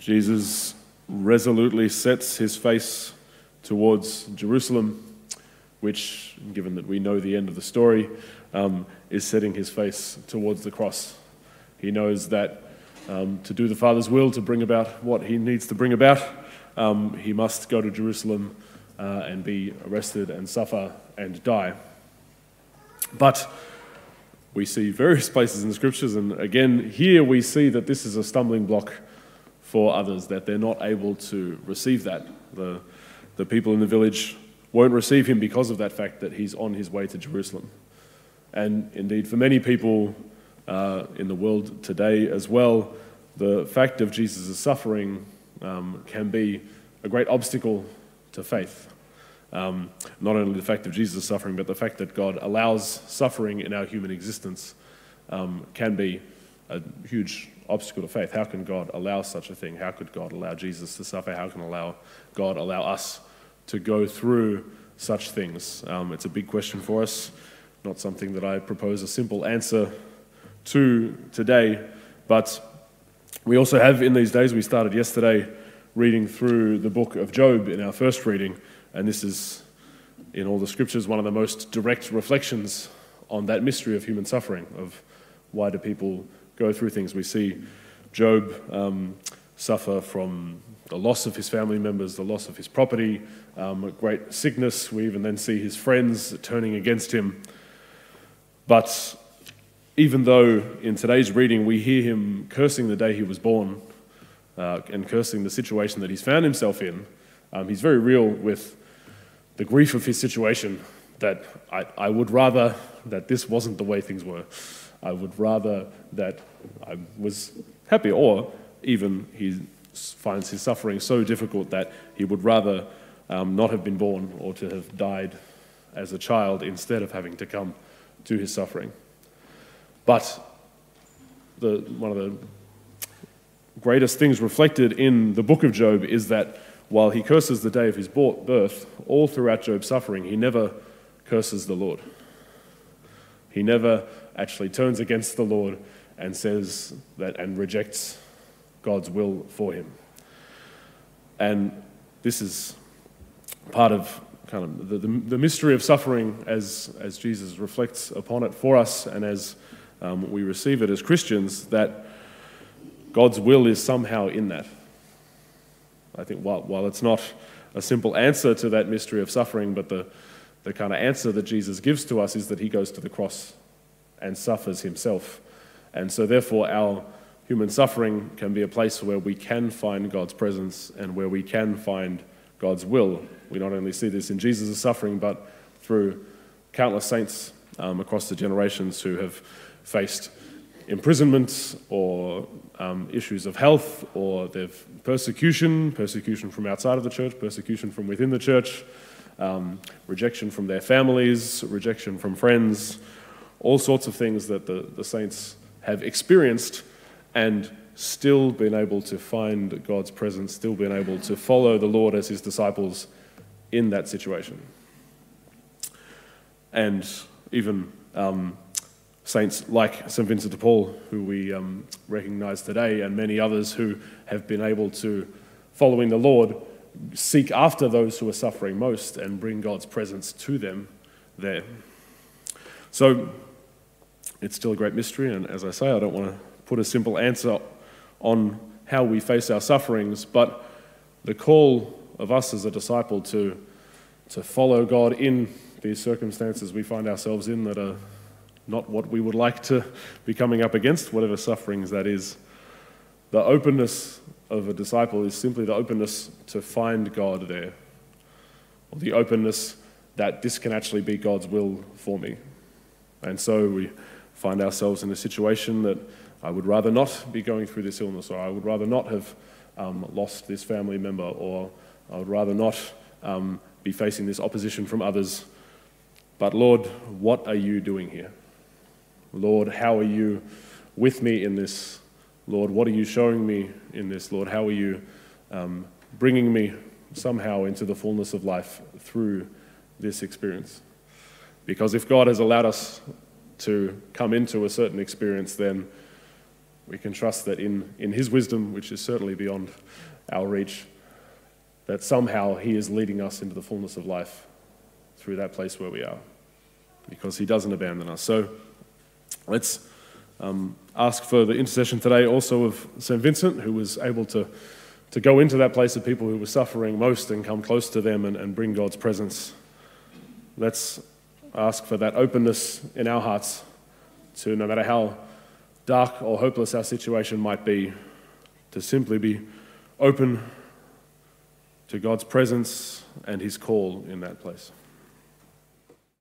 Jesus resolutely sets his face towards Jerusalem, which, given that we know the end of the story, um, is setting his face towards the cross. He knows that um, to do the Father's will, to bring about what he needs to bring about, um, he must go to Jerusalem uh, and be arrested and suffer and die. But we see various places in the scriptures, and again, here we see that this is a stumbling block for others, that they're not able to receive that. The, the people in the village won't receive him because of that fact that he's on his way to Jerusalem. And indeed, for many people uh, in the world today as well, the fact of Jesus' suffering um, can be a great obstacle to faith. Um, not only the fact of Jesus' suffering, but the fact that God allows suffering in our human existence um, can be a huge obstacle to faith. How can God allow such a thing? How could God allow Jesus to suffer? How can allow God allow us to go through such things? Um, it's a big question for us, not something that I propose a simple answer to today, but we also have in these days, we started yesterday reading through the book of Job in our first reading, and this is in all the scriptures one of the most direct reflections on that mystery of human suffering, of why do people go through things. We see Job um, suffer from the loss of his family members, the loss of his property, um, great sickness. We even then see his friends turning against him. But even though in today's reading we hear him cursing the day he was born uh, and cursing the situation that he's found himself in, um, he's very real with the grief of his situation that I, I would rather that this wasn't the way things were. I would rather that I was happy, or even he finds his suffering so difficult that he would rather um, not have been born or to have died as a child instead of having to come to his suffering. But the, one of the greatest things reflected in the book of Job is that while he curses the day of his birth, all throughout Job's suffering, he never curses the Lord. He never actually turns against the Lord and says that and rejects God's will for him. And this is part of kind of the, the, the mystery of suffering as, as Jesus reflects upon it for us and as um, we receive it as Christians, that God's will is somehow in that. I think while, while it's not a simple answer to that mystery of suffering, but the, the kind of answer that Jesus gives to us is that he goes to the cross and suffers himself. And so, therefore, our human suffering can be a place where we can find God's presence and where we can find God's will. We not only see this in Jesus' suffering, but through countless saints um, across the generations who have faced imprisonment or um, issues of health or they've persecution, persecution from outside of the church, persecution from within the church, um, rejection from their families, rejection from friends, all sorts of things that the, the saints have experienced and still been able to find God's presence, still been able to follow the Lord as his disciples in that situation. And even um, saints like St. Vincent de Paul, who we um, recognize today, and many others who have been able to, following the Lord, seek after those who are suffering most and bring God's presence to them there. So, it's still a great mystery, and as I say, I don't want to put a simple answer on how we face our sufferings, but the call of us as a disciple to, to follow God in these circumstances we find ourselves in that are not what we would like to be coming up against, whatever sufferings that is. The openness of a disciple is simply the openness to find God there, or the openness that this can actually be God's will for me. And so we find ourselves in a situation that I would rather not be going through this illness, or I would rather not have um, lost this family member, or I would rather not um, be facing this opposition from others. But Lord, what are you doing here? Lord, how are you with me in this? Lord, what are you showing me in this? Lord, how are you um, bringing me somehow into the fullness of life through this experience? Because if God has allowed us to come into a certain experience, then We can trust that in, in His wisdom, which is certainly beyond our reach, that somehow He is leading us into the fullness of life through that place where we are, because He doesn't abandon us. So let's um, ask for the intercession today also of St. Vincent, who was able to, to go into that place of people who were suffering most and come close to them and, and bring God's presence. Let's ask for that openness in our hearts to, no matter how dark or hopeless our situation might be, to simply be open to God's presence and His call in that place.